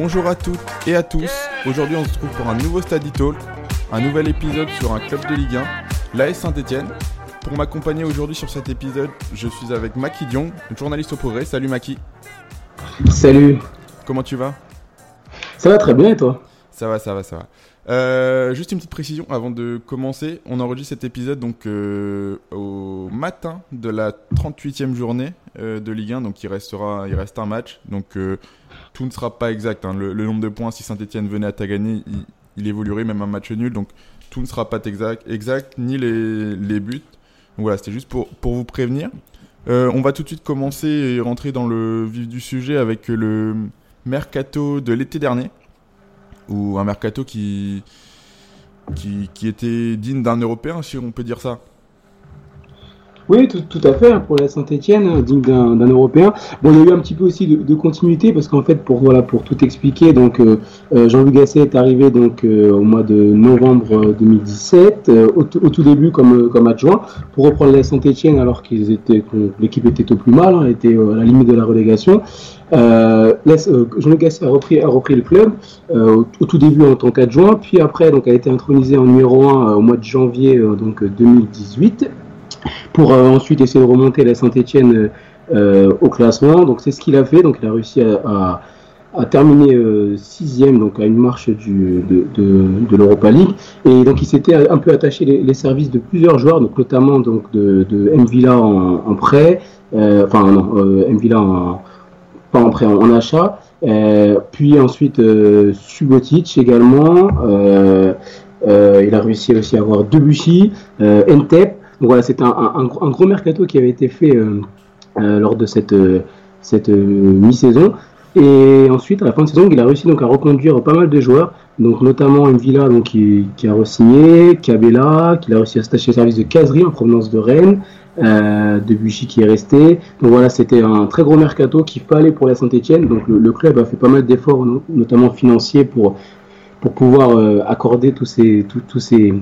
Bonjour à toutes et à tous. Aujourd'hui, on se trouve pour un nouveau Study Talk, un nouvel épisode sur un club de Ligue 1, l'AS Saint-Etienne. Pour m'accompagner aujourd'hui sur cet épisode, je suis avec Maki Dion, journaliste au progrès. Salut Maki. Salut. Comment tu vas? Ça va très bien et toi? Ça va, ça va, ça va. Euh, juste une petite précision avant de commencer. On enregistre cet épisode donc euh, au matin de la 38e journée euh, de Ligue 1, donc il restera, il reste un match. Donc tout ne sera pas exact. Hein. Le, nombre de points, si Saint-Etienne venait à gagner, il, évoluerait, même un match nul. Donc tout ne sera pas exact, exact ni les, les buts. Voilà, c'était juste pour, pour vous prévenir. on va tout de suite commencer et rentrer dans le vif du sujet avec le mercato de l'été dernier ou un mercato qui, qui, qui était digne d'un Européen, si on peut dire ça. Oui, tout, à fait, hein, pour la Saint-Etienne, hein, digne d'un Européen. Bon, il y a eu un petit peu aussi de, continuité, parce qu'en fait, pour, voilà, pour tout expliquer, euh, euh Jean-Louis Gasset est arrivé donc, euh, au mois de novembre 2017, euh, au, tout début comme, comme adjoint, pour reprendre la Saint-Etienne alors qu'ils étaient l'équipe était au plus mal, hein, était à la limite de la relégation. Euh, Jean-Luc Gasset a repris, a repris le club euh, au, tout début en tant qu'adjoint, puis après donc, a été intronisé en numéro 1 au mois de janvier donc, 2018 pour euh, ensuite essayer de remonter la Saint-Etienne euh, au classement. Donc c'est ce qu'il a fait. Donc il a réussi à, à, terminer euh, sixième, donc à une marche de, l'Europa League. Et donc il s'était un peu attaché les, services de plusieurs joueurs, notamment donc de, de Mvilla en, prêt, enfin non, euh, pas en prêt, en, achat. Puis ensuite Subotic également. Il a réussi aussi à avoir Debuchy, Entep. Donc voilà, c'est un, gros mercato qui avait été fait euh, euh, lors de cette, euh, mi-saison. Et ensuite, à la fin de saison, il a réussi à reconduire pas mal de joueurs, donc notamment Mvilla donc, qui, a re-signé, Cabella, qui a réussi à se tâcher service de Casery en provenance de Rennes, euh, Debuchy qui est resté. Donc voilà, c'était un très gros mercato qu'il fallait pour la Saint-Etienne. Donc le, le, club a fait pas mal d'efforts, notamment financiers, pour, pouvoir accorder tous ces, tous ces,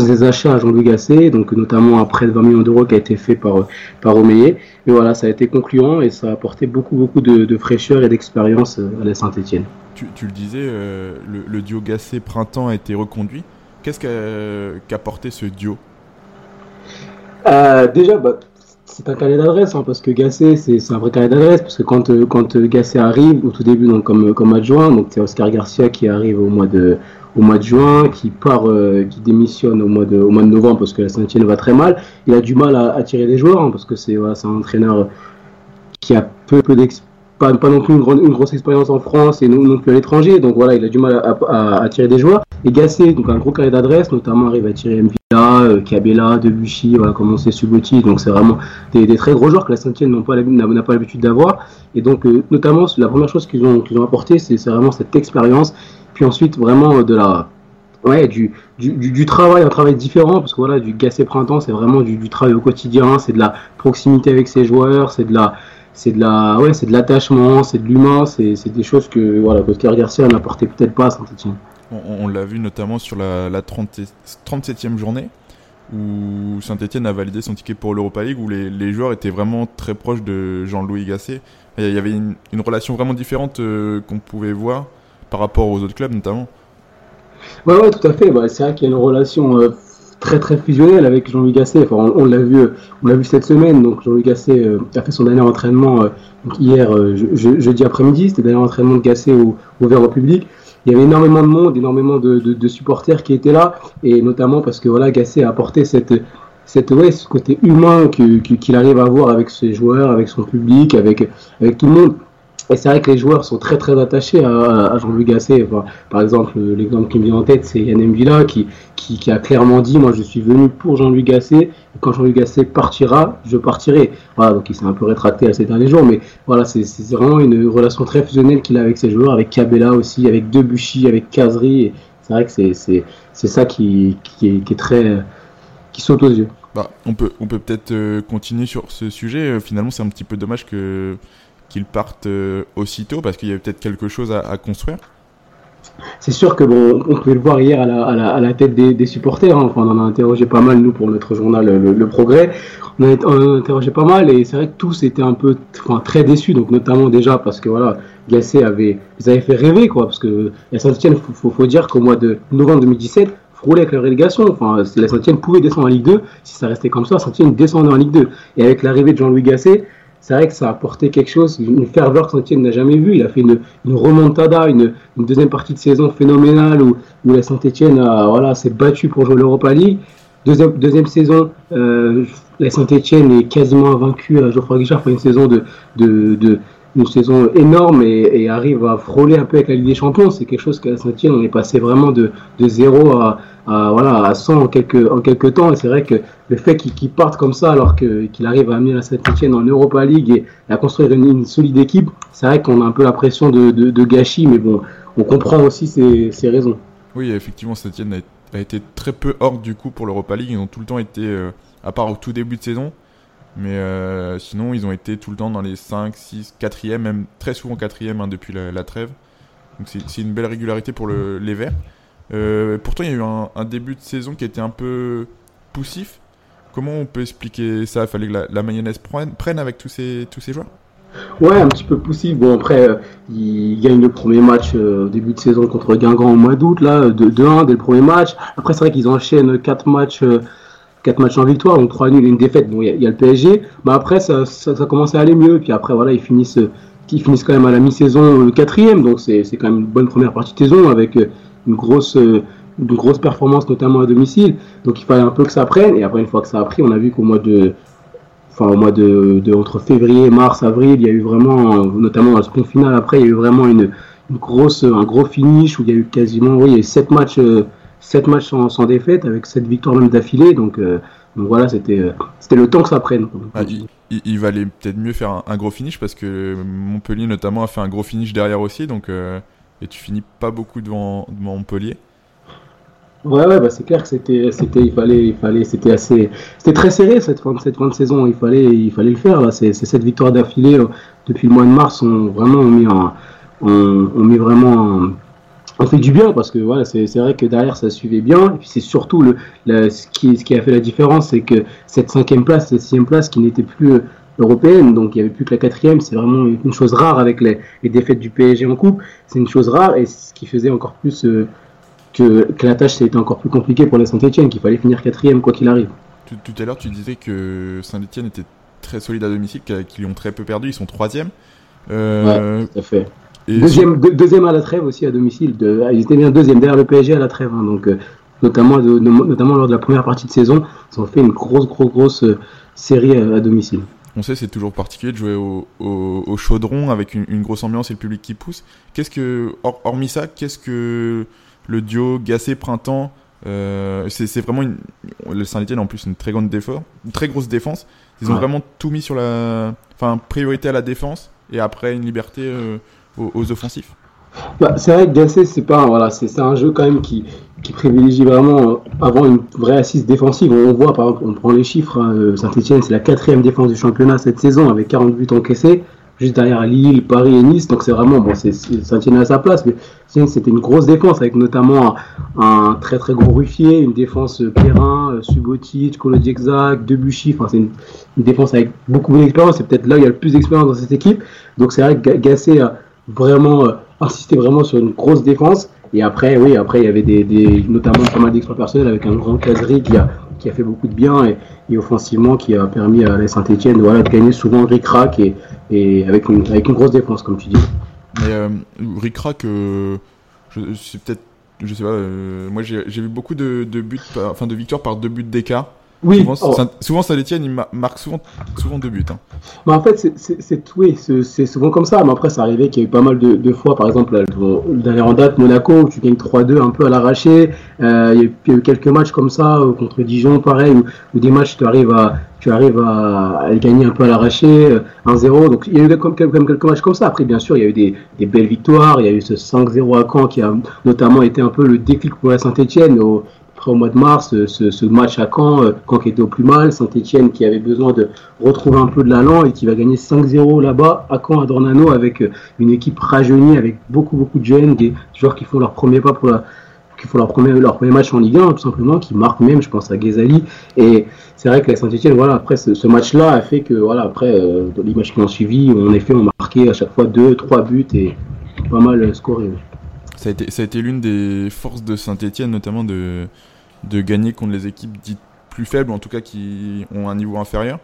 des achats à Jean-Louis Gasset, donc notamment un prêt de 20 millions d'euros qui a été fait par, par Omeyer. Et voilà, ça a été concluant et ça a apporté beaucoup, beaucoup de, de fraîcheur et d'expérience à la Saint-Etienne. Tu, tu, le disais, euh, le, le, duo Gasset-Printemps a été reconduit. Qu'est-ce qu'a qu apporté ce duo? Euh, Déjà, bah, c'est un carnet d'adresse, hein, parce que Gasset, c'est un vrai carnet d'adresse, parce que quand, quand Gasset arrive, au tout début, donc, comme, comme adjoint, donc c'est Oscar Garcia qui arrive au mois de, au mois de juin, qui part, euh, qui démissionne au mois de, au mois de novembre parce que la Saint-Etienne va très mal. Il a du mal à attirer des joueurs hein, parce que c'est voilà, un entraîneur qui a peu, peu d'expérience. Pas, pas, non plus une, grande, une, grosse expérience en France et non, non plus à l'étranger, donc voilà, il a du mal à, attirer des joueurs. Et Gasset, donc un gros carré d'adresse, notamment arrive à attirer Mvilla, euh, Cabella, Debuchy, voilà, comment c'est Suboti, donc c'est vraiment des, des, très gros joueurs que la Saint-Etienne n'a pas l'habitude d'avoir. Et donc, euh, notamment, la première chose qu'ils ont, qu'ils ont apporté, c'est vraiment cette expérience puis ensuite vraiment de la ouais du, du, du, travail un travail différent parce que voilà du Gasset printemps c'est vraiment du, du, travail au quotidien c'est de la proximité avec ses joueurs c'est de la c'est de la ouais c'est de l'attachement c'est de l'humain c'est des choses que voilà Oscar Garcia n'apportait peut-être pas à Saint-Etienne on, l'a vu notamment sur la, la 30, 37e journée où Saint-Etienne a validé son ticket pour l'Europa League où les, les, joueurs étaient vraiment très proches de Jean-Louis Gasset. Il y avait une, une relation vraiment différente euh, qu'on pouvait voir par rapport aux autres clubs notamment. Ouais, ouais, tout à fait. Bah, c'est vrai qu'il y a une relation euh, très très fusionnelle avec Jean-Louis Gasset. On, l'a vu, on l'a vu cette semaine. Donc Jean-Louis Gasset euh, a fait son dernier entraînement euh, hier je, je, jeudi après-midi. C'était le dernier entraînement de Gasset au, ouvert au public. Il y avait énormément de monde, énormément de, supporters qui étaient là, et notamment parce que voilà, Gasset a apporté cette cette ouais, ce côté humain qu'il qu arrive à avoir avec ses joueurs, avec son public, avec tout le monde. Et c'est vrai que les joueurs sont très très attachés à, Jean-Louis Gasset. Par exemple, l'exemple qui me vient en tête, c'est Yann Mvilla qui, qui, a clairement dit Moi je suis venu pour Jean-Louis Gasset, et quand Jean-Louis Gasset partira, je partirai. Voilà, donc il s'est un peu rétracté à ces derniers jours, mais voilà, c'est vraiment une relation très fusionnelle qu'il a avec ses joueurs, avec Cabella aussi, avec Debuchy, avec Casery. C'est vrai que c'est ça qui, qui, est, qui est très. qui saute aux yeux. Bah, on peut on peut peut-être euh, continuer sur ce sujet. Euh, finalement, c'est un petit peu dommage que qu'ils partent euh, aussitôt parce qu'il y avait peut-être quelque chose à, construire c'est sûr que bon, on pouvait le voir hier à la, tête des, supporters. Hein. Enfin, on en a interrogé pas mal nous pour notre journal Le, le Progrès. On on a, interrogé pas mal et c'est vrai que tous étaient un peu, enfin, très déçus. Donc notamment déjà parce que voilà, Gasset avait, ils avaient fait rêver quoi, parce que la Saint-Etienne, faut, faut, dire qu'au mois de novembre 2017 frôlait avec la relégation. Enfin, la Saint-Etienne pouvait descendre en Ligue 2. Si ça restait comme ça, la Saint-Etienne descendait en Ligue 2. Et avec l'arrivée de Jean-Louis Gasset, c'est vrai que ça a apporté quelque chose, une ferveur que Saint-Etienne n'a jamais vue. Il a fait une, remontada, une, deuxième partie de saison phénoménale où, la Saint-Etienne voilà, s'est battue pour jouer l'Europa League. Deuxième, saison, euh, la Saint-Etienne est quasiment invaincue à Geoffroy Guichard pour une saison de une saison énorme et, arrive à frôler un peu avec la Ligue des Champions. C'est quelque chose qu'à Saint-Etienne, on est passé vraiment de, de 0 à, voilà, à 100 en quelques, en temps. Et c'est vrai que le fait qu'il qu parte comme ça, alors qu'il qu arrive à amener la Saint-Etienne en Europa League et à construire une, solide équipe, c'est vrai qu'on a un peu la pression de, de, gâchis, mais bon, on comprend aussi ses, raisons. Oui, effectivement, Saint-Etienne a, a, été très peu hors du coup pour l'Europa League. Ils ont tout le temps été, euh, à part au tout début de saison, mais euh, sinon, ils ont été tout le temps dans les 5, 6, 4e, même très souvent 4e hein, depuis la, trêve. Donc c'est une belle régularité pour le, les Verts. Euh, pourtant, il y a eu un, début de saison qui était un peu poussif. Comment on peut expliquer ça? Il fallait que la, mayonnaise prenne, prenne, avec tous ces, tous ces joueurs? Ouais, un petit peu poussif. Bon, après, euh, il gagne le premier match euh, au début de saison contre Guingamp au mois d'août, là, 2-1 dès le premier match. Après, c'est vrai qu'ils enchaînent 4 matchs. Euh, 4 matchs en victoire, donc 3 nuls et une défaite. Bon, il y, a le PSG, mais après ça, ça, commence à aller mieux. Puis après, voilà, ils finissent, quand même à la mi-saison le quatrième, donc c'est quand même une bonne première partie de saison avec une grosse, une grosse performance, notamment à domicile. Donc il fallait un peu que ça prenne. Et après, une fois que ça a pris, on a vu qu'au mois de, enfin au mois de, entre février, mars, avril, il y a eu vraiment, notamment dans le sprint final. Après, il y a eu vraiment une, une grosse, un gros finish où il y a eu quasiment, oui, il y a eu 7 matchs. 7 matchs sans, sans, défaite, avec 7 victoires même d'affilée. Donc, euh, donc, voilà, c'était euh, c'était le temps que ça prenne. Ah, il, il, valait peut-être mieux faire un, un, gros finish parce que Montpellier notamment a fait un gros finish derrière aussi. Donc, euh, et tu finis pas beaucoup devant, devant Montpellier. Ouais, ouais, bah c'est clair que c'était, c'était, il fallait, il fallait, c'était assez, c'était très serré cette fin, cette fin de saison. Il fallait, il fallait le faire. Là, c'est, cette victoire d'affilée depuis le mois de mars ont vraiment mis un, ont mis vraiment un, on fait du bien parce que voilà, c'est vrai que derrière ça suivait bien. Et puis c'est surtout le, le, ce, qui, ce qui a fait la différence, c'est que cette cinquième place, cette sixième place qui n'était plus européenne, donc il n'y avait plus que la quatrième, c'est vraiment une chose rare avec les, les, défaites du PSG en coupe. C'est une chose rare et ce qui faisait encore plus euh, que, que, la tâche était encore plus compliquée pour les Saint-Etienne, qu'il fallait finir quatrième quoi qu'il arrive. Tout, tout, à l'heure, tu disais que Saint-Etienne était très solide à domicile, qu'ils ont très peu perdu, ils sont troisième. Euh, ouais, tout à fait. Deuxième, de, deuxième à la trêve aussi à domicile. De, ils étaient bien deuxième derrière le PSG à la trêve. Hein, donc, euh, notamment, de, notamment lors de la première partie de saison, ils ont fait une grosse, grosse, grosse euh, série à, à, domicile. On sait c'est toujours particulier de jouer au, au, au chaudron avec une, une, grosse ambiance et le public qui pousse. Qu'est-ce que, or, hormis ça, qu'est-ce que le duo Gassé Printemps euh, c'est vraiment une, le Saint-Etienne en plus une très grande défense, une très grosse défense. Ils ont ouais. vraiment tout mis sur la, enfin priorité à la défense et après une liberté euh, aux, offensifs. Bah, c'est vrai que Gassé c'est pas voilà c'est un jeu quand même qui, qui privilégie vraiment avant une vraie assise défensive. On voit par exemple on prend les chiffres hein, Saint-Etienne c'est la quatrième défense du championnat cette saison avec 40 buts encaissés juste derrière Lille, Paris et Nice. Donc c'est vraiment, bon, Saint-Etienne à sa place, mais c'était une grosse défense avec notamment un, très très gros Ruffier, une défense Perrin, Subotic, Kolodjekzak, Debuchy. Enfin, c'est une, défense avec beaucoup d'expérience. C'est peut-être là où il y a le plus d'expérience dans cette équipe. Donc c'est vrai que Gasset a vraiment euh, insisté vraiment sur une grosse défense. Et après, oui, après il y avait des, notamment pas mal d'exploits personnels avec un grand caserie qui a qui a fait beaucoup de bien et, offensivement qui a permis à la Saint-Etienne de gagner souvent ric-rac et, et avec, une, avec une grosse défense, comme tu dis. Mais euh, euh, c'est peut-être, je sais pas, euh, moi j'ai vu beaucoup de, buts, enfin de victoires par deux buts d'écart. Oui. Souvent, oh. Saint, souvent Saint-Etienne, il marque souvent, souvent deux buts. Hein. Mais en fait, c'est oui, c'est souvent comme ça. Mais après, ça arrivait qu'il y a eu pas mal de, de fois, par exemple, le dernier en date, Monaco, où tu gagnes 3-2 un peu à l'arraché. Euh, il, y a eu quelques matchs comme ça, euh, contre Dijon, pareil, où, où, des matchs, tu arrives à, tu arrives à, à gagner un peu à l'arraché, 1-0. Donc, il y a eu comme, comme, quelques matchs comme ça. Après, bien sûr, il y a eu des, des belles victoires. Il y a eu ce 5-0 à Caen qui a notamment été un peu le déclic pour la Saint-Etienne après au mois de mars, ce, match à Caen, Caen qui était au plus mal, Saint-Etienne qui avait besoin de retrouver un peu de l'allant et qui va gagner 5-0 là-bas à Caen, à Dornano, avec une équipe rajeunie, avec beaucoup beaucoup de jeunes, des joueurs qui font leur premier pas pour la, qui font leur premier, leur premier match en Ligue 1, tout simplement, qui marquent même, je pense à Ghezali. Et c'est vrai que la Saint-Etienne, voilà, après ce, match-là a fait que, voilà, après, euh, dans les matchs qui ont suivi, en effet, on marqué à chaque fois deux, trois buts et pas mal scoré. Ça a été, ça a été l'une des forces de Saint-Etienne, notamment de, de gagner contre les équipes dites plus faibles, en tout cas qui ont un niveau inférieur.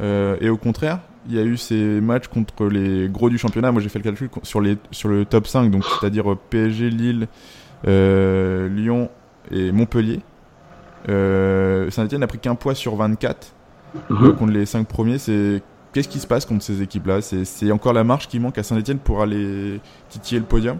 Euh, et au contraire, il y a eu ces matchs contre les gros du championnat. Moi, j'ai fait le calcul sur, les, sur le top 5, donc c'est-à-dire PSG, Lille, euh, Lyon et Montpellier. Euh, Saint-Etienne n'a pris qu'un poids sur 24 mhm. contre les 5 premiers. C'est Qu'est-ce qui se passe contre ces équipes-là? C'est encore la marche qui manque à Saint-Etienne pour aller titiller le podium?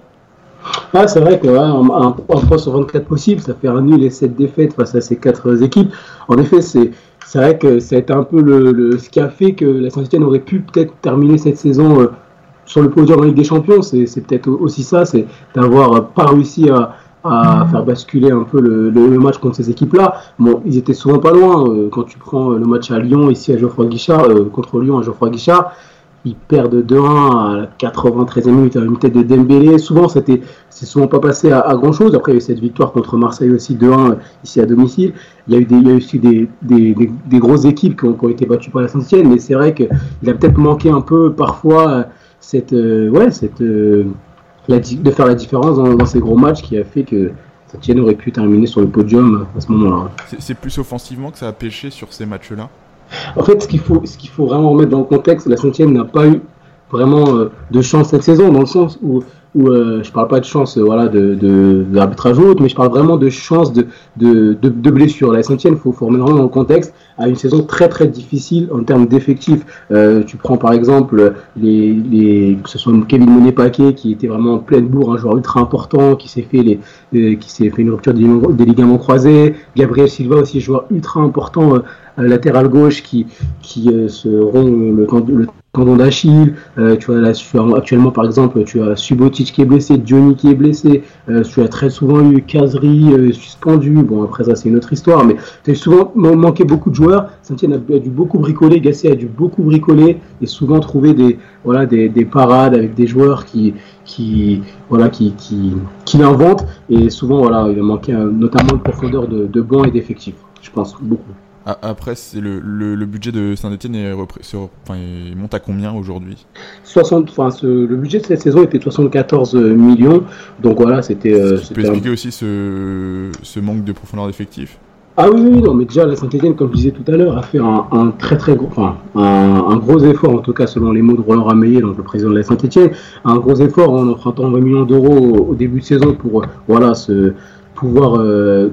Ah, c'est vrai que un, poids sur 24 possible, ça fait un nul et 7 défaites face à ces 4 équipes. En effet, c'est vrai que ça a été un peu le, ce qui a fait que la Saint-Etienne aurait pu peut-être terminer cette saison euh, sur le podium en Ligue des Champions, c'est peut-être aussi ça, c'est d'avoir pas réussi à, faire basculer un peu le, match contre ces équipes-là. Bon, ils étaient souvent pas loin. Euh, quand tu prends le match à Lyon, ici à Geoffroy Guichard, euh, contre Lyon à Geoffroy Guichard, ils perdent 2-1 à la 93e minute à une tête de Dembélé. Souvent, c'était, c'est souvent pas passé à, grand chose. Après, il y a eu cette victoire contre Marseille aussi 2-1 ici à domicile. Il y a eu, des, il y a aussi des, des, des, grosses équipes qui ont, qui ont, été battues par la Saint-Etienne, mais c'est vrai qu'il a peut-être manqué un peu parfois cette, euh, ouais, cette, euh, de faire la différence dans, ces gros matchs qui a fait que Saint-Etienne aurait pu terminer sur le podium à ce moment-là. C'est plus offensivement que ça a pêché sur ces matchs-là? En fait, ce qu'il faut, vraiment remettre dans le contexte, la Saint-Etienne n'a pas eu vraiment euh, de chance cette saison, dans le sens où où euh, je parle pas de chance euh, voilà de d'arbitrage ou autre, mais je parle vraiment de chance de de, de, blessure. La Saint-Etienne, faut, faut remettre vraiment dans le contexte, a une saison très très difficile en termes d'effectifs. Euh, tu prends par exemple les, les que ce soit Kevin Monet-Paquet qui était vraiment en pleine bourre, un joueur ultra important, qui s'est fait les, euh, qui s'est fait une rupture des, ligaments croisés. Gabriel Silva aussi joueur ultra important latéral gauche qui qui se rompt le, le d'Achille. Euh, tu vois, là, actuellement, par exemple, tu as Subotic qui est blessé, Johnny qui est blessé. Euh, tu as très souvent eu Kazri euh, suspendu. Bon, après ça, c'est une autre histoire, mais tu as souvent manqué beaucoup de joueurs. Saint-Etienne a, dû beaucoup bricoler, Gasset a dû beaucoup bricoler et souvent trouver des, voilà, des, des parades avec des joueurs qui, qui, voilà, qui, qui, qui l'inventent. Et souvent, voilà, il a manqué notamment de profondeur de, de banc et d'effectifs. Je pense beaucoup. Après, c'est le, le, budget de Saint-Etienne il monte à combien aujourd'hui? 60, enfin, le budget de cette saison était 74 millions. Donc voilà, c'était. Euh, tu peux expliquer aussi ce, ce, manque de profondeur d'effectif ah oui, oui, non, mais déjà la Saint-Etienne, comme je disais tout à l'heure, a fait un, un, très très gros, enfin, un, un, gros effort, en tout cas selon les mots de Roland Rameillet, donc le président de la Saint-Etienne, un gros effort en empruntant 20 millions d'euros au, début de saison pour voilà, se, pouvoir euh,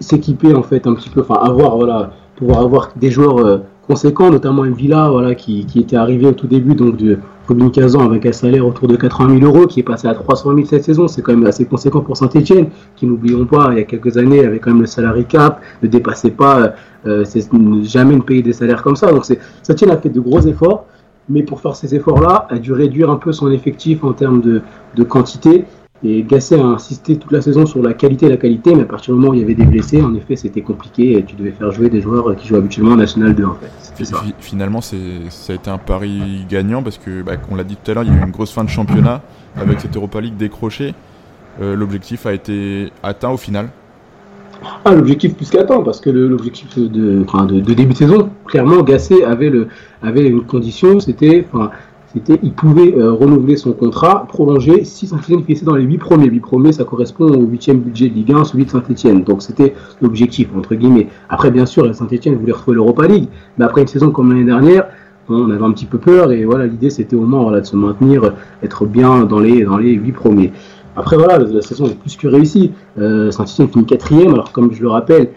s'équiper en fait un petit peu, enfin avoir voilà, pouvoir avoir des joueurs euh, conséquents, notamment un Villa voilà, qui, qui, était arrivé au tout début donc de Robin Kazan avec un salaire autour de 80 000 euros qui est passé à 300 000 cette saison. C'est quand même assez conséquent pour Saint-Etienne, qui n'oublions pas, il y a quelques années avait quand même le salary cap, ne dépassait pas, euh, jamais ne payer des salaires comme ça. Donc Saint-Etienne a fait de gros efforts mais pour faire ces efforts-là, a dû réduire un peu son effectif en termes de, de quantité et Gasset a insisté toute la saison sur la qualité et la qualité, mais à partir du moment où il y avait des blessés, en effet, c'était compliqué et tu devais faire jouer des joueurs qui jouent habituellement en National 2 en fait. Finalement, ça a été un pari gagnant parce que, bah, on l'a dit tout à l'heure, il y a eu une grosse fin de championnat avec cette Europa League décrochée. Euh, l'objectif a été atteint au final. Ah, l'objectif plus qu'atteint, parce que l'objectif de, de, début de saison, clairement, Gasset avait, le, avait une condition, c'était c'était il pouvait euh, renouveler son contrat, prolonger si Saint-Etienne finissait dans les 8 premiers. 8 premiers, ça correspond au 8e budget de Ligue 1, celui de Saint-Etienne. Donc c'était l'objectif, entre guillemets. Après, bien sûr, Saint-Etienne voulait retrouver l'Europa League, mais après une saison comme l'année dernière, on avait un petit peu peur, et voilà, l'idée c'était au moins de se maintenir, être bien dans les, dans les 8 premiers. Après, voilà, la saison est plus que réussie. Euh, Saint-Etienne finit quatrième, alors comme je le rappelle,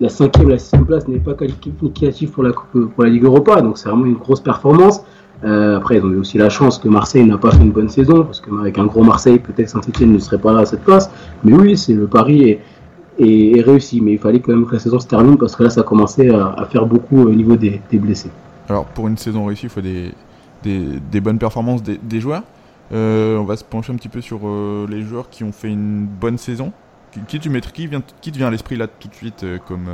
la cinquième, la sixième place n'est pas qualificative pour la Ligue Europa, donc c'est vraiment une grosse performance. Euh, après, ils ont eu aussi la chance que Marseille n'a pas fait une bonne saison, parce qu'avec un gros Marseille, peut-être Saint-Etienne ne serait pas là à cette place. Mais oui, c'est le pari est, est, réussi. Mais il fallait quand même que la saison se termine, parce que là, ça commençait à, à faire beaucoup au niveau des, des, blessés. Alors, pour une saison réussie, il faut des, des, des bonnes performances des, des joueurs. Euh, on va se pencher un petit peu sur euh, les joueurs qui ont fait une bonne saison. qui, tu mettrais, qui, vient, qui te vient à l'esprit là tout de suite comme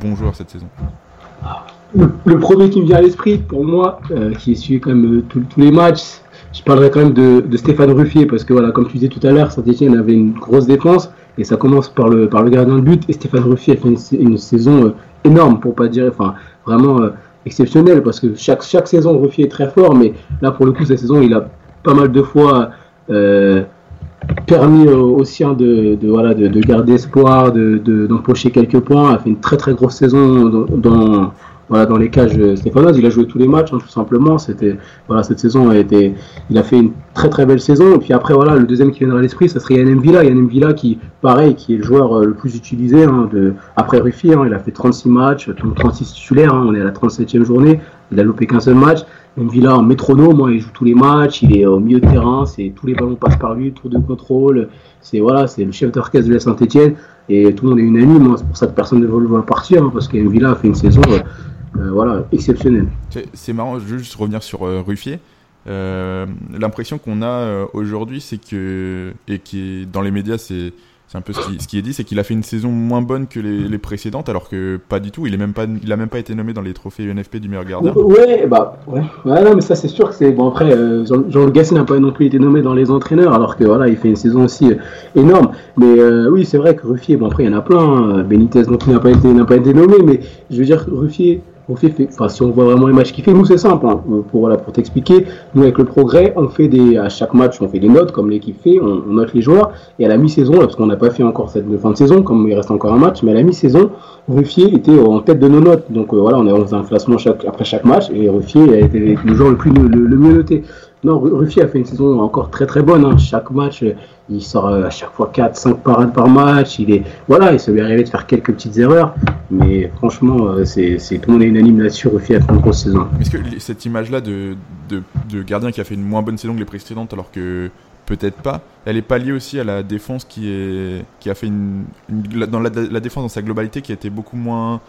bon joueur cette saison? Le, premier qui me vient à l'esprit, pour moi, qui suit quand même tous les matchs, je parlerai quand même de, Stéphane Ruffier, parce que voilà, comme tu disais tout à l'heure, Saint-Etienne avait une grosse défense, et ça commence par le, par le gardien de but, et Stéphane Ruffier a fait une, saison euh, énorme, pour pas dire, enfin, vraiment euh, exceptionnelle, parce que chaque, chaque saison, Ruffier est très fort, mais là, pour le coup, cette saison, il a pas mal de fois euh, permis aux, siens de, voilà, de, garder espoir, d'empocher quelques points, a fait une très très grosse saison dans voilà, dans les cages stéphanoises. Il a joué tous les matchs, hein, tout simplement. Voilà, cette saison a été, il a fait une très très belle saison. Et puis après, voilà, le deuxième qui viendra à l'esprit, ça serait Yann Villa. Yann Villa qui, pareil, qui est le joueur euh, le plus utilisé hein, après Ruffier. Hein. il a fait 36 matchs, 36 titulaires. on est à la 37e journée. Il a loupé qu'un seul match. Yann Villa en métronome, il joue tous les matchs. Il est au milieu de terrain. C'est tous les ballons passent par lui, tour de contrôle. C'est voilà, c'est le chef d'orchestre de la Saint-Etienne. Et tout le monde est unanime. C'est pour ça que personne ne veut le voir partir, parce qu'Yann Villa a fait une saison. Euh, voilà, exceptionnel. C'est marrant, je veux juste revenir sur euh, Ruffier. Euh, l'impression qu'on a aujourd'hui, c'est que, et qui dans les médias, c'est c'est un peu ce qui, est dit, c'est qu'il a fait une saison moins bonne que les, précédentes, alors que pas du tout. Il est même pas, il a même pas été nommé dans les trophées UNFP du meilleur gardien. Ouais, bah ouais, ouais non, mais ça c'est sûr que c'est bon. Après, Jean, Jean Gasset n'a pas non plus été nommé dans les entraîneurs, alors que voilà, il fait une saison aussi énorme. Mais oui, c'est vrai que Ruffier, bon après il y en a plein. Benitez non plus n'a pas été, n'a pas été nommé, mais je veux dire Ruffier si on voit vraiment les matchs qu'il fait, nous c'est simple. Hein. pour voilà, pour t'expliquer, nous avec le progrès, on fait des, à chaque match, on fait des notes comme l'équipe fait, on, note les joueurs. Et à la mi-saison, parce qu'on n'a pas fait encore cette fin de saison, comme il reste encore un match, mais à la mi-saison, Ruffier était en tête de nos notes. Donc euh, voilà, on a un classement après chaque match et Ruffier a été le joueur le plus le mieux noté. Non, Ruffier a fait une saison encore très très bonne. Hein. Chaque match, il sort euh, à chaque fois 4-5 parades par match. Il est, voilà, il se lui est arrivé de faire quelques petites erreurs. Mais franchement, euh, c'est, tout le monde est unanime là-dessus. Ruffier a fait une grosse saison. Est-ce que cette image-là de, de, gardien qui a fait une moins bonne saison que les précédentes, alors que peut-être pas, elle est pas liée aussi à la défense qui, est, qui a fait une. dans la, défense dans sa globalité qui a été beaucoup moins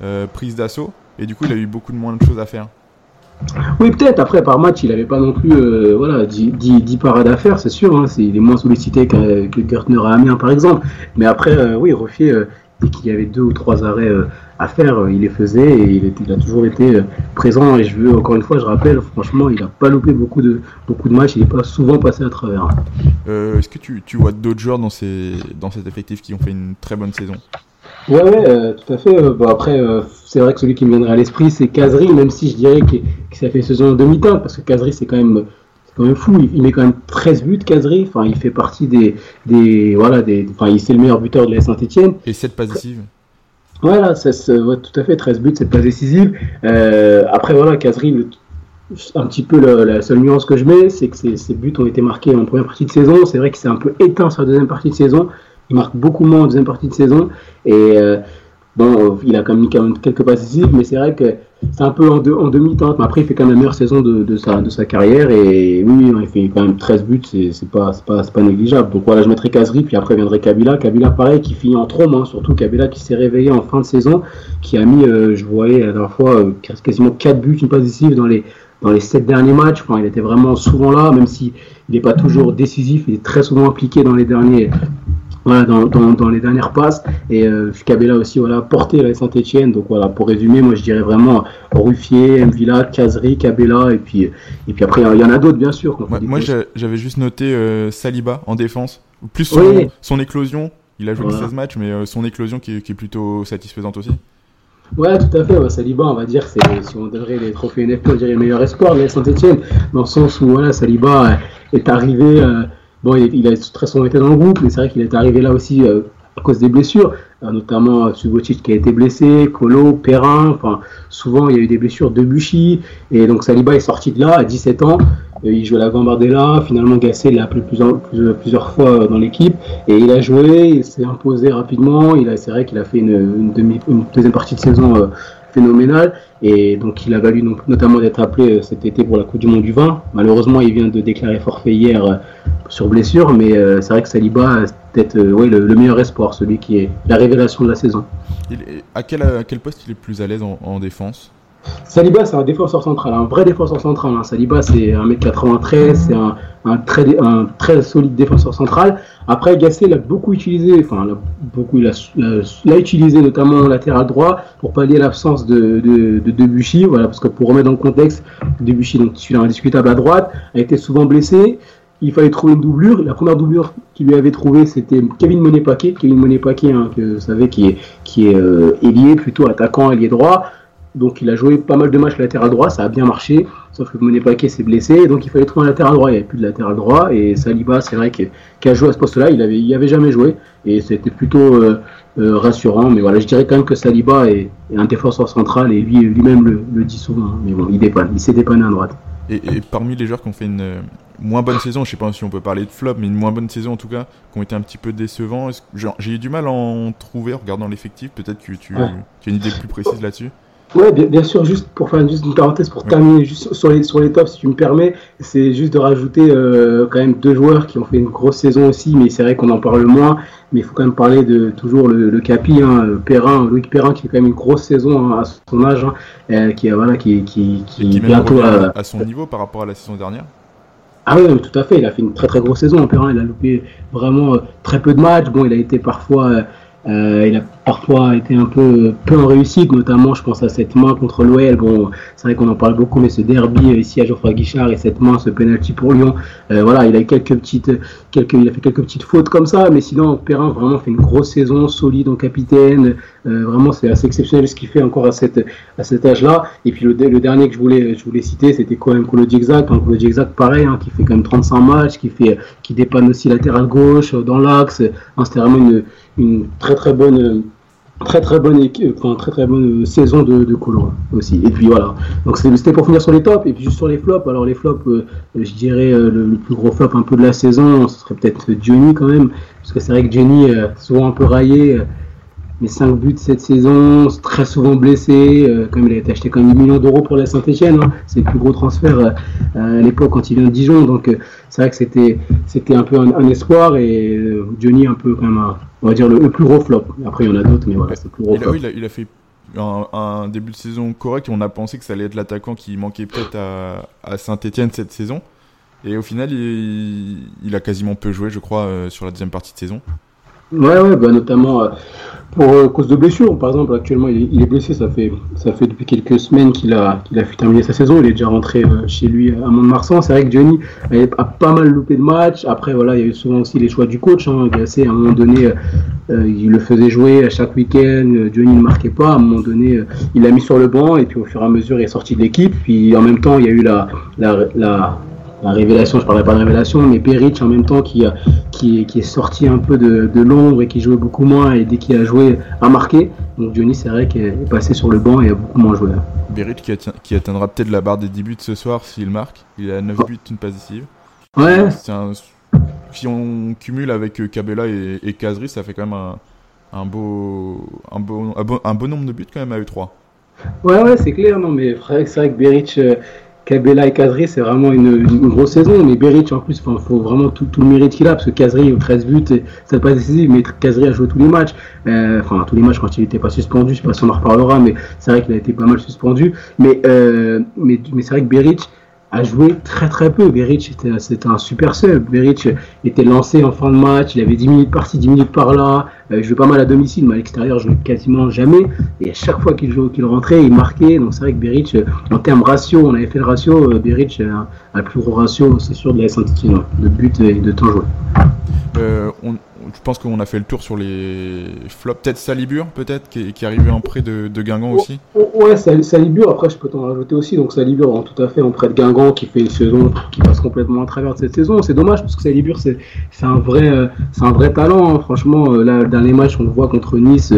euh, prise d'assaut. Et du coup, il a eu beaucoup de moins de choses à faire. Oui, peut-être. Après, par match, il n'avait pas non plus euh, voilà, 10, 10, parades à faire, c'est sûr. Hein, il est moins sollicité que, que Gertner à Amiens, par exemple. Mais après, euh, oui, Ruffier, euh, dès qu'il y avait deux ou trois arrêts à faire, il les faisait et il, a toujours été présent. Et je veux, encore une fois, je rappelle, franchement, il n'a pas loupé beaucoup de, beaucoup de matchs. Il n'est pas souvent passé à travers. Est-ce que tu, tu vois d'autres joueurs dans, ces, dans cet effectif qui ont fait une très bonne saison? Ouais, ouais, euh, tout à fait. Euh, bon, après, euh, c'est vrai que celui qui me viendrait à l'esprit, c'est Kazri, même si je dirais que, ça fait saison en demi-teinte, parce que Kazri, c'est quand même quand même fou. Il, met quand même 13 buts, Kazri. Enfin, il fait partie des. des voilà, des, enfin, il c'est le meilleur buteur de la Saint-Etienne. Et 7 passes décisives. Voilà, ça, ça tout à fait, 13 buts, 7 passes décisives. après, voilà, Kazri, un petit peu la, seule nuance que je mets, c'est que ses, buts ont été marqués en première partie de saison. C'est vrai qu'il s'est un peu éteint sur la deuxième partie de saison. Il marque beaucoup moins en deuxième partie de saison. Et euh, bon, il a quand même, quand même quelques passes mais c'est vrai que c'est un peu en, demi-teinte. Mais après, il fait quand même la meilleure saison de, sa, carrière. Et oui, il fait quand même 13 buts, c'est pas, pas, négligeable. Donc voilà, je mettrai Kazri, puis après viendrait Kabila. Kabila, pareil, qui finit en trombe, hein, surtout Kabila qui s'est réveillé en fin de saison, qui a mis, euh, je voyais la dernière fois, euh, quasiment 4 buts, une passe décisive dans les, dans les 7 derniers matchs. Il était vraiment souvent là, même si il n'est pas toujours décisif, il est très souvent impliqué dans les derniers, voilà, dans, dans, les dernières passes. Et euh, Cabella aussi, voilà, porté la Saint-Etienne. Donc voilà, pour résumer, moi je dirais vraiment Ruffier, Mvila, Kazri, Cabella, et puis, et puis après il y en a d'autres bien sûr. moi j'avais juste noté euh, Saliba en défense, plus son, éclosion. Il a joué 16 matchs, mais euh, son éclosion qui est, plutôt satisfaisante aussi. Ouais, tout à fait. Saliba, on va dire, c'est si on donnerait les trophées NFP, on dirait le meilleur espoir de la Saint-Etienne, dans le sens où voilà, Saliba est arrivé. Bon, il, a très souvent été dans le groupe, mais c'est vrai qu'il est arrivé là aussi euh, à cause des blessures, euh, notamment euh, Subotic qui a été blessé, Colo, Perrin, enfin souvent il y a eu des blessures de Buchy, et donc Saliba est sorti de là à 17 ans, il jouait la Gambardella, finalement Gasset l'a appelé plusieurs, plusieurs, fois dans l'équipe, et il a joué, il s'est imposé rapidement, c'est vrai qu'il a fait une, deuxième partie de saison phénoménal. Et donc, il a valu notamment d'être appelé euh, cet été pour la Coupe du Monde du vin. Malheureusement, il vient de déclarer forfait hier euh, sur blessure, mais euh, c'est vrai que Saliba est peut-être le, meilleur espoir, celui qui est la révélation de la saison. à quel poste il est plus à l'aise en, défense? Saliba, c'est un défenseur central, un vrai défenseur central. Hein. Saliba, c'est 1m93, c'est un, très, un très solide défenseur central. Après, Gasset l'a beaucoup utilisé, enfin, beaucoup, il l'a, utilisé notamment au latéral droit pour pallier l'absence de, de, de, Debuchy. Voilà, parce que pour remettre dans le contexte, Debuchy, donc celui indiscutable à droite, a été souvent blessé. Il fallait trouver une doublure. La première doublure qu'il lui avait trouvée, c'était Kevin Monet-Paquet. Kevin Monet-Paquet, hein, que vous savez, qui est, qui euh, ailier, plutôt attaquant, ailier droit. Donc il a joué pas mal de matchs latéral droit, ça a bien marché, sauf que Monet Paquet s'est blessé, donc il fallait trouver un latéral droit, il n'y avait plus de latéral droit, et Saliba, c'est vrai qu'il a joué à ce poste-là, il avait, il avait jamais joué, et c'était plutôt euh, euh, rassurant, mais voilà, je dirais quand même que Saliba est, un défenseur central, et lui, lui-même le, dit souvent, mais bon, il dépanne, il s'est dépanné à droite. Et, parmi les joueurs qui ont fait une euh, moins bonne saison, je sais pas si on peut parler de flop, mais une moins bonne saison en tout cas, qui ont été un petit peu décevants, j'ai eu du mal à en trouver en regardant l'effectif, peut-être que tu, tu as une idée plus précise là-dessus? Ouais, bien, sûr, juste pour faire juste une parenthèse, pour terminer juste sur les, sur les tops, si tu me permets, c'est juste de rajouter euh, quand même deux joueurs qui ont fait une grosse saison aussi, mais c'est vrai qu'on en parle moins, mais il faut quand même parler de toujours le, le capi, hein, Perrin, Loïc Perrin, qui fait quand même une grosse saison hein, à son âge, hein, euh, qui, voilà, qui, qui, qui, bientôt à, à son niveau par rapport à la saison dernière. Ah oui, tout à fait. Il a fait une très très grosse saison. Perrin, il a loupé vraiment euh, très peu de matchs. Bon, il a été parfois euh, il a parfois été un peu peu en réussite, notamment je pense à cette main contre l'OL. Bon, c'est vrai qu'on en parle beaucoup, mais ce derby ici à Geoffroy Guichard et cette main, ce penalty pour Lyon, euh, voilà, il a quelques petites, quelques, il a fait quelques petites fautes comme ça, mais sinon Perrin vraiment fait une grosse saison, solide en capitaine. Euh, vraiment, c'est assez exceptionnel ce qu'il fait encore à cette à cet âge-là. Et puis le, dernier que je voulais je voulais citer, c'était quand même Kolo Exact. Hein, Kolo Exact, pareil, hein, qui fait quand même 35 matchs, qui fait qui dépanne aussi latéral gauche dans l'axe. Hein, c'était vraiment une une très très bonne très très bonne enfin, très très bonne saison de, de aussi. Et puis voilà. Donc c'était pour finir sur les tops. Et puis juste sur les flops. Alors les flops euh, je dirais euh, le, plus gros flop un peu de la saison ce serait peut-être Johnny quand même. Parce que c'est vrai que Johnny euh, souvent un peu raillé mais 5 buts cette saison, très souvent blessé, euh, comme il a été acheté comme 10 millions d'euros pour la Saint-Etienne, hein. c'est le plus gros transfert euh, à l'époque quand il vient de Dijon, donc euh, c'est vrai que c'était, c'était un peu un, espoir et Johnny un peu quand même, on va dire le, plus gros flop. Après il y en a d'autres, mais voilà, c'est le plus gros flop. il, a, il a fait un, début de saison correct on a pensé que ça allait être l'attaquant qui manquait peut-être à, à Saint-Etienne cette saison. Et au final, il, il, a quasiment peu joué, je crois, sur la deuxième partie de saison. Ouais, ouais, bah notamment euh, pour euh, cause de blessure. Par exemple, actuellement, il est, blessé. Ça fait, ça fait depuis quelques semaines qu'il a, qu'il a pu terminer sa saison. Il est déjà rentré euh, chez lui à Mont-de-Marsan. C'est vrai que Johnny a, pas mal loupé de matchs. Après, voilà, il y a eu souvent aussi les choix du coach. Hein. À un moment donné, il le faisait jouer à chaque week-end. Johnny ne marquait pas. À un moment donné, il l'a mis sur le banc. Et puis, au fur et à mesure, il est sorti de l'équipe. Puis, en même temps, il y a eu la, la, la la révélation, je parlerai pas de révélation, mais Peric en même temps qui, qui, qui est sorti un peu de, de l'ombre et qui jouait beaucoup moins et dès qu'il a joué a marqué. Donc Johnny c'est vrai qu'il est passé sur le banc et a beaucoup moins joué. Peric qui, qui atteindra peut-être la barre des 10 buts ce soir s'il marque. Il a 9 buts, une passe décisive. Ouais. Si on cumule avec Cabella et, et Kazri, ça fait quand même un, un, beau, un, beau, un, beau, nombre de buts quand même à E3. Ouais, ouais, c'est clair, non, mais c'est vrai que Beric, euh, Kabela et Kazri, c'est vraiment une, grosse saison. Mais Beric, en plus, il faut vraiment tout, le mérite qu'il a, parce que Kazri, 13 buts, c'est pas décisif, mais Kazri a joué tous les matchs. Euh, enfin, tous les matchs quand il n'était pas suspendu, je sais pas si on en reparlera, mais c'est vrai qu'il a été pas mal suspendu. Mais, euh, mais, mais c'est vrai que Beric, a joué très très peu. Beric c'était un super sub. Beric était lancé en fin de match, il avait 10 minutes par-ci, 10 minutes par-là. Euh, il jouait pas mal à domicile, mais à l'extérieur, je jouait quasiment jamais. Et à chaque fois qu'il rentrait, il marquait. Donc c'est vrai que Beric, euh, en termes ratio, on avait fait le ratio. Euh, Beric a, a, le plus gros ratio, c'est sûr, de la saint de buts et de temps joué. Je pense qu'on a fait le tour sur les flops. Peut-être Salibur, peut-être, qui, est arrivé en prêt de, Guingamp aussi Ouais, Salibur, après je peux t'en rajouter aussi. Donc Salibur, en tout à fait en prêt de Guingamp, qui fait une saison qui passe complètement à travers de cette saison. C'est dommage parce que Salibur, c'est un, vrai, euh, un vrai talent. Hein. Franchement, euh, là, le dernier match, on le voit contre Nice,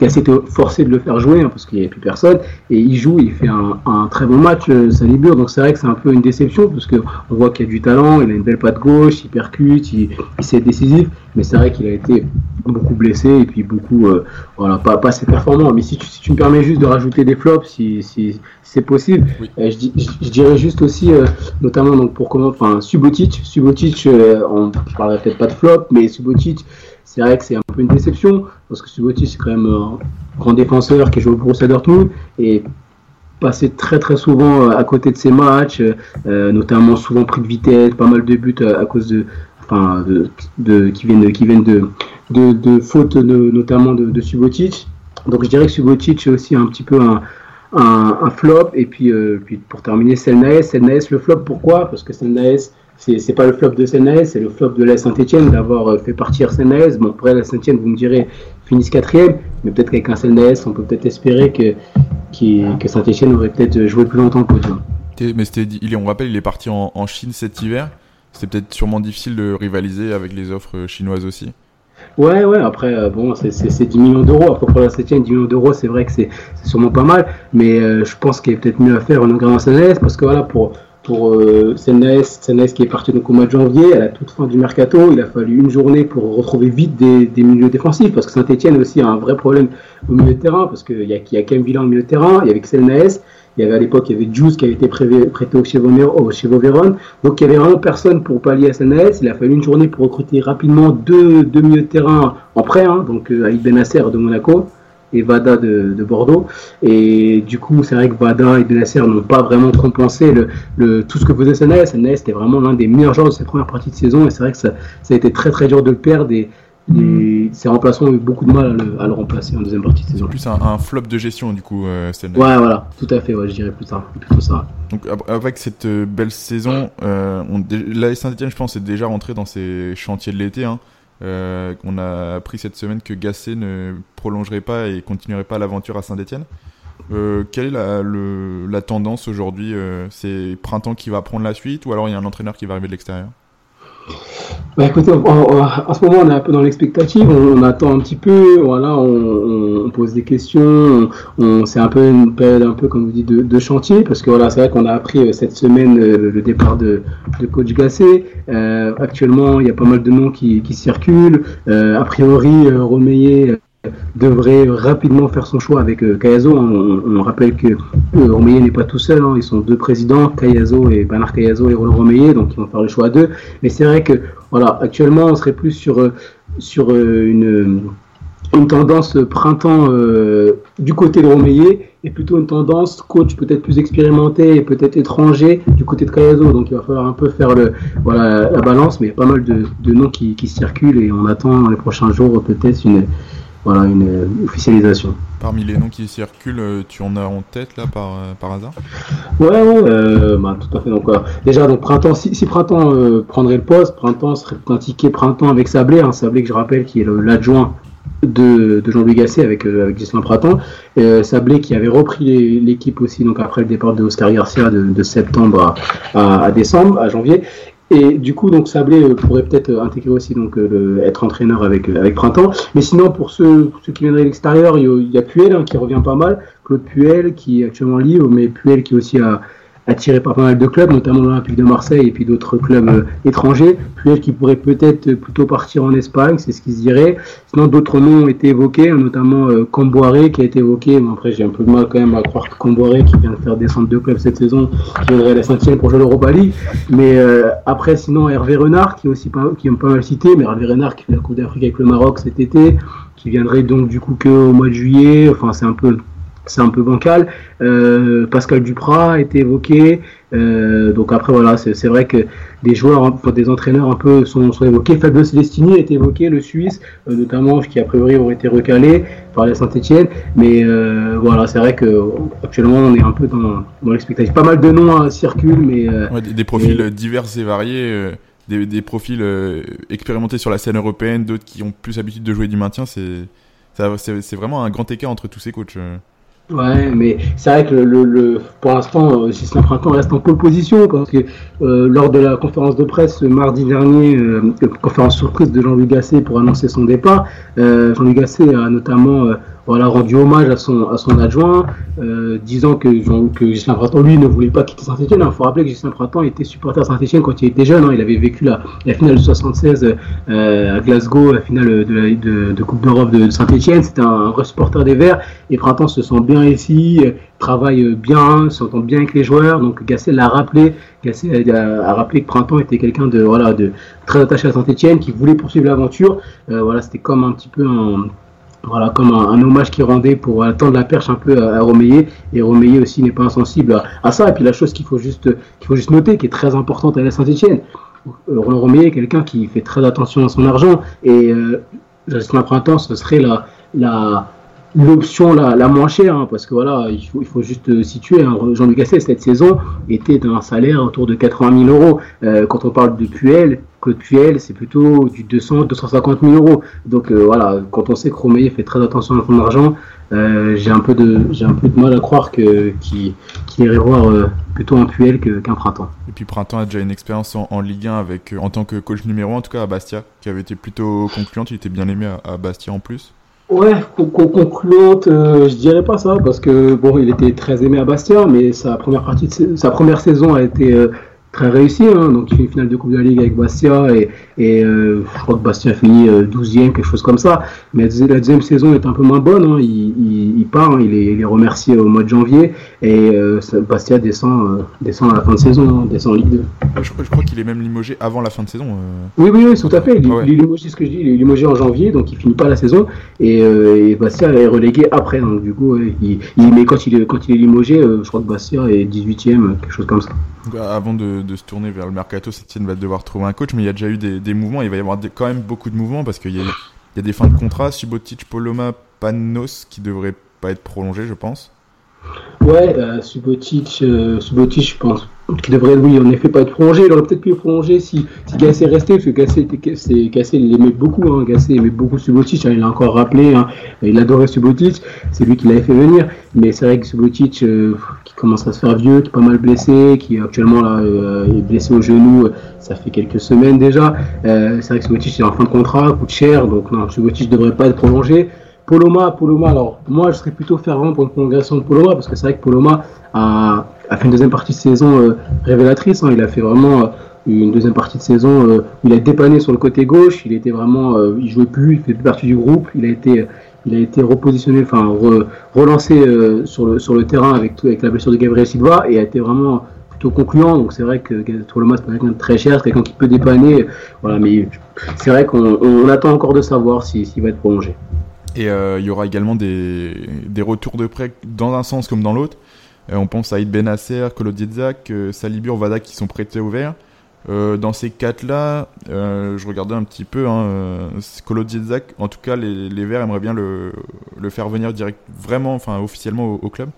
Gasset était forcé de le faire jouer hein, parce qu'il n'y avait plus personne et il joue, il fait un, un très bon match, euh, Salibur. Donc c'est vrai que c'est un peu une déception parce que on voit qu'il a du talent, il a une belle patte gauche, il percute, il, il sait être décisif, mais c'est vrai qu'il a été beaucoup blessé et puis beaucoup, euh, voilà, pas, pas assez performant. Mais si tu, si tu, me permets juste de rajouter des flops, si, si, c'est possible, euh, je, je, dirais juste aussi, euh, notamment donc pour comment, enfin Subotic, Subotic, on, je parlerai peut-être pas de flop, mais Subotic c'est vrai que c'est un peu une déception, parce que Subotic, c'est quand même un grand défenseur qui joue au Borussia Dortmund, et passé très très souvent à côté de ses matchs, notamment souvent pris de vitesse, pas mal de buts à, cause de, enfin, de, qui viennent, qui viennent de, de, de fautes notamment de, Subotic. Donc je dirais que Subotic est aussi un petit peu un, un, flop. Et puis, euh, puis pour terminer, Selnaes. Selnaes, le flop, pourquoi? Parce que Selnaes, c'est pas le flop de Selnaes, c'est le flop de la Saint-Etienne d'avoir euh, fait partir Selnaes. Bon, après la Saint-Etienne, vous me direz, finissent quatrième, mais peut-être qu'avec un Selnaes, on peut peut-être espérer que, que Saint-Etienne aurait peut-être joué plus longtemps que podium. Mais c'était, il, on rappelle, il est parti en, en Chine cet hiver. C'était peut-être sûrement difficile de rivaliser avec les offres chinoises aussi. Ouais, ouais, après, euh, bon, c'est 10 millions d'euros. Après, pour la 7 10 millions d'euros, c'est vrai que c'est sûrement pas mal. Mais euh, je pense qu'il est peut-être mieux à faire en engagement CNS parce que voilà, pour, pour euh, CNS, qui est parti donc au mois de janvier, à la toute fin du mercato, il a fallu une journée pour retrouver vite des, milieux défensifs parce que Saint-Etienne aussi a un vrai problème au milieu de terrain parce qu'il y a, y a au milieu de terrain, il y avait Selnaes, il y avait à l'époque, il y avait Juice qui avait été prêté au Chievo. Donc il y avait vraiment personne pour pallier à SNS. Il a fallu une journée pour recruter rapidement deux, deux milieux de terrain en prêt, hein, donc euh, Ali Benasser de Monaco et Vada de, de, Bordeaux. Et du coup, c'est vrai que Vada et Benasser n'ont pas vraiment compensé le, le, tout ce que faisait SNS. SNS était vraiment l'un des meilleurs joueurs de cette première partie de saison et c'est vrai que ça, ça, a été très très dur de le perdre. Et, et ses remplaçants ont eu beaucoup de mal à le, remplacer en deuxième partie de saison. Plus un, flop de gestion du coup, euh, Ouais, voilà, tout à fait, ouais, je dirais plus ça, plutôt ça. Donc avec cette euh, belle saison, euh, on, la Saint-Etienne, je pense, est déjà rentré dans ses chantiers de l'été. Hein. Euh, on a appris cette semaine que Gasset ne prolongerait pas et continuerait pas l'aventure à Saint-Etienne. quelle est la, la tendance aujourd'hui C'est Printemps qui va prendre la suite ou alors il y a un entraîneur qui va arriver de l'extérieur? Bah écoutez, en, ce moment on est un peu dans l'expectative, on, attend un petit peu, voilà, on, pose des questions, on, c'est un peu une période un peu comme vous dites de, chantier parce que voilà c'est vrai qu'on a appris euh, cette semaine euh, le départ de, coach Gasset. Euh, actuellement il y a pas mal de noms qui, circulent. a priori Romeyer devrait rapidement faire son choix avec euh, Kayazo. On, rappelle que euh, n'est pas tout seul, hein. ils sont deux présidents, Kayazo et Bernard Kayazo et Roland Romeyer, donc ils vont faire le choix à deux. Mais c'est vrai que voilà, actuellement on serait plus sur, euh, sur une, une tendance printemps du côté de Romeyer et plutôt une tendance coach peut-être plus expérimenté et peut-être étranger du côté de Kayazo. Donc il va falloir un peu faire le, voilà, la balance, mais il y a pas mal de, de noms qui, qui circulent et on attend dans les prochains jours peut-être une voilà, une euh, officialisation. Parmi les noms qui circulent, euh, tu en as en tête là par, euh, par hasard? Ouais, ouais bah, tout à fait. Donc, déjà, donc printemps, si, Printemps prendrait le poste, Printemps serait indiqué Printemps avec Sablé, hein, Sablé que je rappelle qui est l'adjoint de, de Jean-Louis Gasset avec, avec Gislain Printemps. Sablé qui avait repris l'équipe aussi donc après le départ de Oscar Garcia de, septembre à, à, décembre, à janvier. Et du coup, donc Sablé euh, pourrait peut-être euh, intégrer aussi donc euh, être entraîneur avec avec Printemps. Mais sinon, pour ceux, ceux qui viendraient de l'extérieur, il y, a Puel hein, qui revient pas mal. Claude Puel qui est actuellement libre, mais Puel qui aussi a attiré par pas mal de clubs, notamment l'Olympique de Marseille et puis d'autres clubs euh, étrangers. Puis qui pourrait peut-être plutôt partir en Espagne, c'est ce qui se dirait. Sinon, d'autres noms ont été évoqués, notamment euh, qui a été évoqué. Bon, après, j'ai un peu de mal quand même à croire que Camboiré, qui vient de faire descendre deux clubs cette saison, qui viendrait à la cinquième pour jouer l'Europa League. Mais euh, après, sinon, Hervé Renard, qui est aussi pas, qui est pas mal cité, mais Hervé Renard qui fait la Coupe d'Afrique avec le Maroc cet été, qui viendrait donc du coup que au mois de juillet. Enfin, c'est un peu c'est un peu bancal. Euh, Pascal Duprat a été évoqué. Euh, donc après voilà, c'est vrai que des joueurs, des entraîneurs un peu sont, sont évoqués. Fabio Celestini a été évoqué, le Suisse, euh, notamment qui a priori aurait été recalé par la Saint-Etienne. Mais voilà, c'est vrai que actuellement on est un peu dans, dans l'expectative. Pas mal de noms hein, circulent, mais des, profils divers et variés. Des, des, profils expérimentés sur la scène européenne, d'autres qui ont plus l'habitude de jouer du maintien, c'est vraiment un grand écart entre tous ces coachs. Ouais, mais c'est vrai que le, le, pour l'instant, Gislain euh, Printemps reste en pole position parce que euh, lors de la conférence de presse mardi dernier, euh, conférence surprise de Jean-Louis Gasset pour annoncer son départ, euh, Jean-Louis Gasset a notamment voilà, rendu hommage à son, à son adjoint, euh, disant que, que Gislain Printemps, lui, ne voulait pas quitter Saint-Etienne. Il faut rappeler que Gislain Printemps était supporter à Saint-Etienne quand il était jeune. Hein. Il avait vécu la, finale de 76 euh, à Glasgow, la finale de, Coupe d'Europe de, Saint-Etienne. C'était un, vrai supporter des Verts. Et Printemps se sent bien ici, travaille bien, s'entend bien avec les joueurs. Donc Gasset l'a rappelé. Gasset a, rappelé que Printemps était quelqu'un de, voilà, de très attaché à Saint-Etienne, qui voulait poursuivre l'aventure. Euh, voilà, c'était comme un petit peu un voilà, comme un, hommage qui rendait pour attendre la perche un peu à, à Et Romeyer aussi n'est pas insensible à, ça. Et puis la chose qu'il faut juste qu'il faut juste noter, qui est très importante à la Saint-Etienne, Roland Romeyer est quelqu'un qui fait très attention à son argent. Et euh, gestion printemps, ce serait la, la, l'option la, la, moins chère, hein, parce que voilà, il faut, il faut juste situer. Hein, Jean-Luc Gasset, cette saison, était d'un salaire autour de 80 000 euros. Euh, quand on parle de Puel, Claude Puel, c'est plutôt du 200, 250 000 euros. Donc euh, voilà, quand on sait que Romeyer fait très attention à son argent, euh, j'ai un peu de j'ai un peu de mal à croire que qu'il irait voir euh, plutôt un Puel qu'un Printemps. Et puis Printemps a déjà une expérience en, Ligue 1 avec en tant que coach numéro 1 en tout cas à Bastia, qui avait été plutôt concluante. Il était bien aimé à Bastia en plus. Ouais, concluante, euh, je dirais pas ça parce que bon, il était très aimé à Bastia, mais sa première partie, de sa première saison a été euh, très réussi. Hein. Donc, il fait une finale de Coupe de la Ligue avec Bastia et, et euh, je crois que Bastia a fini 12e, euh, quelque chose comme ça. Mais la deuxième saison est un peu moins bonne. Hein. Il, il, part, hein. il, est, il, est, remercié au mois de janvier et euh, Bastia descend, descend à la fin de saison, hein, descend en Ligue 2. Je, je crois qu'il est même limogé avant la fin de saison. Oui, oui, oui, tout à fait. Il, est limogé, ce que je dis, il est limogé en janvier, donc il finit pas la saison et, et Bastia est relégué après. Donc, du coup, il, mais quand il est, quand il est limogé, je crois que Bastia est 18e, quelque chose comme ça. Avant de, de, se tourner vers le mercato, Sétienne va devoir trouver un coach, mais il y a déjà eu des, des mouvements. Il va y avoir quand même beaucoup de mouvements parce qu'il y, a des fins de contrat. Subotic, Poloma, Panos qui devraient pas être prolongés, je pense. Ouais, euh, Subotic, euh, Subotic, je pense qui devrait, oui, en effet, pas être prolongé. Il aurait peut-être pu être prolongé si, si Gassé restait, parce que Gassé, était, Gassé il l'aimait beaucoup. Hein. Aimait beaucoup Subotic, hein, il l'a encore rappelé. Hein. Il adorait Subotic, c'est lui qui l'avait fait venir. Mais c'est vrai que Subotic, euh, qui commence à se faire vieux, qui est pas mal blessé, qui actuellement là, euh, est blessé au genou, ça fait quelques semaines déjà. Euh, c'est vrai que Subotic est en fin de contrat, coûte cher, donc non, Subotic devrait pas être prolongé. Poloma, Poloma, alors moi je serais plutôt fervent pour une prolongation de Poloma parce que c'est vrai que Poloma a, a, fait une deuxième partie de saison euh, révélatrice. Hein. Il a fait vraiment euh, une deuxième partie de saison euh, où il a dépanné sur le côté gauche. Il était vraiment, il jouait plus, il fait plus partie du groupe. Il a été, il a été repositionné, enfin relancé sur le sur le terrain avec avec la blessure de Gabriel Silva et a été vraiment plutôt concluant. Donc c'est vrai que Poloma c'est quelqu'un de très cher, c'est quelqu'un qui peut dépanner. Voilà, mais c'est vrai qu'on attend encore de savoir s'il va être prolongé. Et euh, il y aura également des, des, retours de prêt dans un sens comme dans l'autre. Euh, on pense à Id Benasser, Kolo Diezak, euh, Salibur, Vada qui sont prêtés au vert. dans ces quatre-là, je regardais un petit peu, hein, en tout cas, les, Verts aimeraient bien le, le, faire venir direct, vraiment, enfin officiellement au club.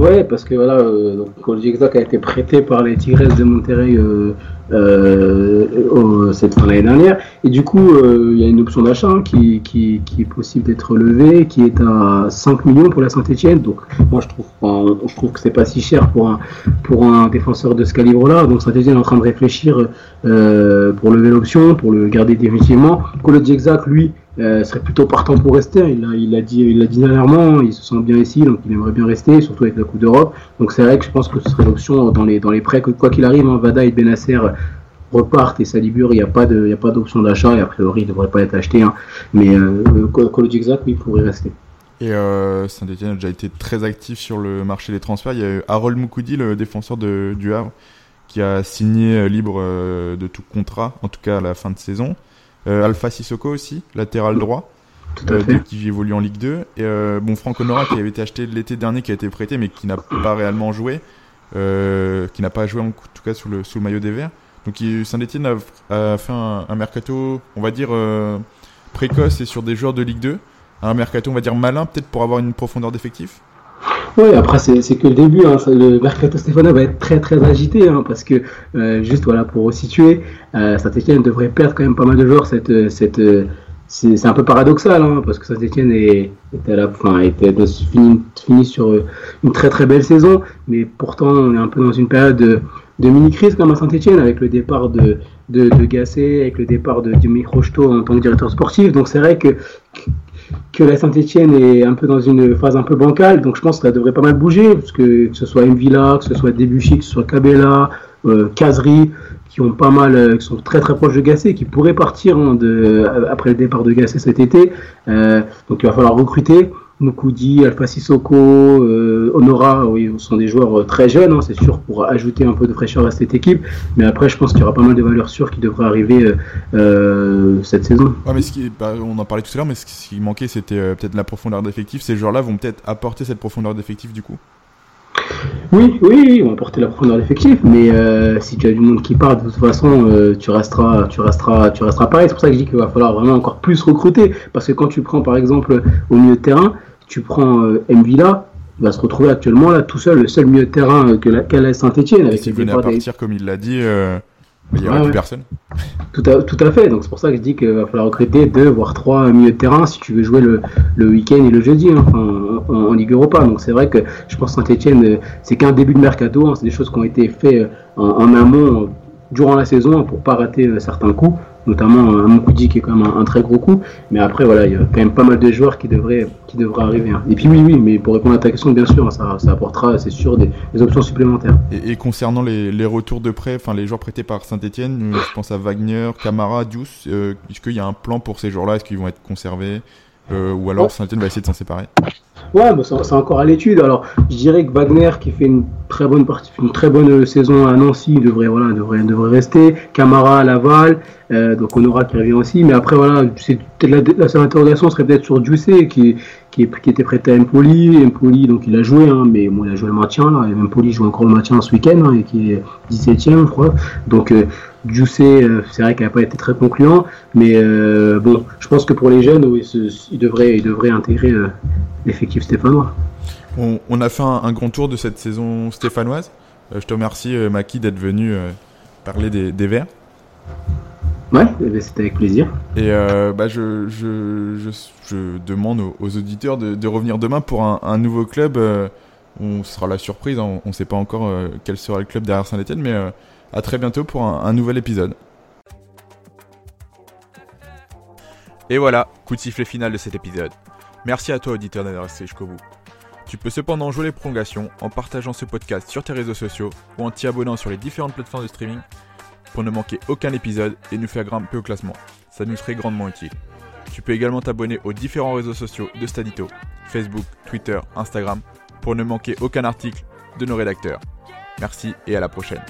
Ouais, parce que voilà, euh, donc, a été prêté par les Tigres de Monterrey euh, euh, cette fin l'année dernière. Et du coup, euh, il y a une option d'achat hein, qui, qui, qui, est possible d'être levée, qui est à 5 millions pour la Saint-Etienne. Donc, moi, je trouve, je trouve que c'est pas si cher pour un, pour un défenseur de ce calibre-là. Donc, Saint-Etienne est en train de réfléchir euh, pour lever l'option, pour le garder définitivement. Lui, euh, serait plutôt partant pour rester. Il a, il a dit, il a dit dernièrement, il se sent bien ici, donc il aimerait bien rester, surtout avec la Coupe d'Europe. Donc c'est vrai que je pense que ce serait l'option dans les, dans les prêts, quoi qu'il arrive, hein, Vada et Benasser repartent et Salibur, il n'y a pas d'option d'achat et a priori il ne devrait pas être acheté. Hein. Mais euh, Exact, oui, il pourrait rester. Et euh, Saint-Etienne a déjà été très actif sur le marché des transferts. Il y a eu Harold Moukoudi, le défenseur de, du Havre, qui a signé euh, libre euh, de tout contrat, en tout cas à la fin de saison. Euh, Alpha Sissoko aussi, latéral droit. Euh, qui évolue en Ligue 2 et euh, bon Franck Honora qui avait été acheté l'été dernier qui a été prêté mais qui n'a pas réellement joué. Qui n'a pas joué en tout cas sous le, sous le maillot des Verts. Donc Saint-Etienne a, fait un, mercato on va dire précoce et sur des joueurs de Ligue 2 un mercato on va dire malin peut-être pour avoir une profondeur d'effectif oui, après c'est que le début. Hein. Le mercato Stéphano va être très très agité hein, parce que euh, juste voilà pour resituer, euh, Saint-Etienne devrait perdre quand même pas mal de joueurs. Cette, cette, c'est un peu paradoxal hein, parce que Saint-Etienne est, à la fin, était fini, fini, sur une très très belle saison, mais pourtant on est un peu dans une période de, mini crise comme à Saint-Etienne avec le départ de de, avec le départ de Jimmy Rocheteau en tant que directeur sportif. Donc c'est vrai que que la Saint-Etienne est un peu dans une phase un peu bancale, donc je pense que ça devrait pas mal bouger, parce que, que ce soit Mvila, que ce soit Debuchy, que ce soit Cabella, euh, qui ont pas mal, euh, qui sont très très proches de Gasset, qui pourraient partir hein, de, après le départ de Gasset cet été. Euh, donc il va falloir recruter. Mukudi, Alpha Sissoko, euh, Honora, oui, sont des joueurs euh, très jeunes, hein, c'est sûr, pour ajouter un peu de fraîcheur à cette équipe. Mais après, je pense qu'il y aura pas mal de valeurs sûres qui devraient arriver cette saison. Ouais, mais ce qui, bah, on en parlait tout à l'heure, mais ce qui manquait, c'était peut-être la profondeur d'effectif. Ces joueurs-là vont peut-être apporter cette profondeur d'effectif du coup? Oui, oui, on va porter la profondeur d'effectif, mais euh, si tu as du monde qui part, de toute façon, euh, tu resteras, tu resteras, tu resteras pareil. C'est pour ça que je dis qu'il va falloir vraiment encore plus recruter, parce que quand tu prends par exemple au milieu de terrain, tu prends euh, Mvila, il va se retrouver actuellement là tout seul, le seul milieu de terrain que la Saint-Etienne. Avec s'il venait à partir, comme il l'a dit, il n'y aura plus personne. Tout à, tout à fait. Donc c'est pour ça que je dis qu'il va falloir recruter deux voire trois milieux de terrain si tu veux jouer le, le week-end et le jeudi hein, en, Ligue Europa. Donc c'est vrai que je pense Saint-Etienne, euh, c'est qu'un début de mercato. Hein. c'est des choses qui ont été faites euh, en, amont durant la saison pour pas rater euh, certains coups notamment un Moukoudi qui est quand même un, très gros coup. Mais après, voilà, il y a quand même pas mal de joueurs qui devraient, qui devraient arriver. Hein. Et puis oui, oui, mais pour répondre à ta question, bien sûr, ça, ça apportera, c'est sûr, des, options supplémentaires. Et, concernant les, les, retours de prêt, enfin les joueurs prêtés par Saint-Etienne, je pense à Wagner, Camara, Dius, euh, est-ce qu'il y a un plan pour ces joueurs-là? Est-ce qu'ils vont être conservés euh, Ou alors Saint-Etienne va essayer de s'en séparer? Ouais, bah, c'est encore à l'étude. Alors, je dirais que Wagner, qui fait une très bonne partie, une très bonne saison à Nancy, devrait, voilà, devrait, devrait rester. Camara à Laval, euh, donc on aura qui revient aussi. Mais après, voilà, c'est la, la seule interrogation serait peut-être sur Jussé, qui, qui, qui, était prêté à Empoli. Empoli, donc il a joué, hein, mais bon, il a joué le maintien. Là. Empoli joue encore le maintien ce week-end, hein, et qui est 17ème, je crois. Donc, euh, euh, c'est vrai qu'elle n'a pas été très concluant, mais euh, bon, je pense que pour les jeunes, oui, ils, devraient, ils devraient intégrer euh, l'effectif stéphanois. On, a fait un, grand tour de cette saison stéphanoise. je te remercie, Maki, d'être venu parler des, des Verts. Ouais, eh ben, c'était avec plaisir. Et bah, je, je, je, demande aux, auditeurs de, revenir demain pour un, nouveau club. on sera la surprise, hein. on ne sait pas encore quel sera le club derrière Saint-Etienne, mais à très bientôt pour un, nouvel épisode. Et voilà, coup de sifflet final de cet épisode. Merci à toi auditeur d'être resté jusqu'au bout. Tu peux cependant jouer les prolongations en partageant ce podcast sur tes réseaux sociaux ou en t'y abonnant sur les différentes plateformes de streaming pour ne manquer aucun épisode et nous faire grimper au classement. Ça nous serait grandement utile. Tu peux également t'abonner aux différents réseaux sociaux de Stadito, Facebook, Twitter, Instagram, pour ne manquer aucun article de nos rédacteurs. Merci et à la prochaine.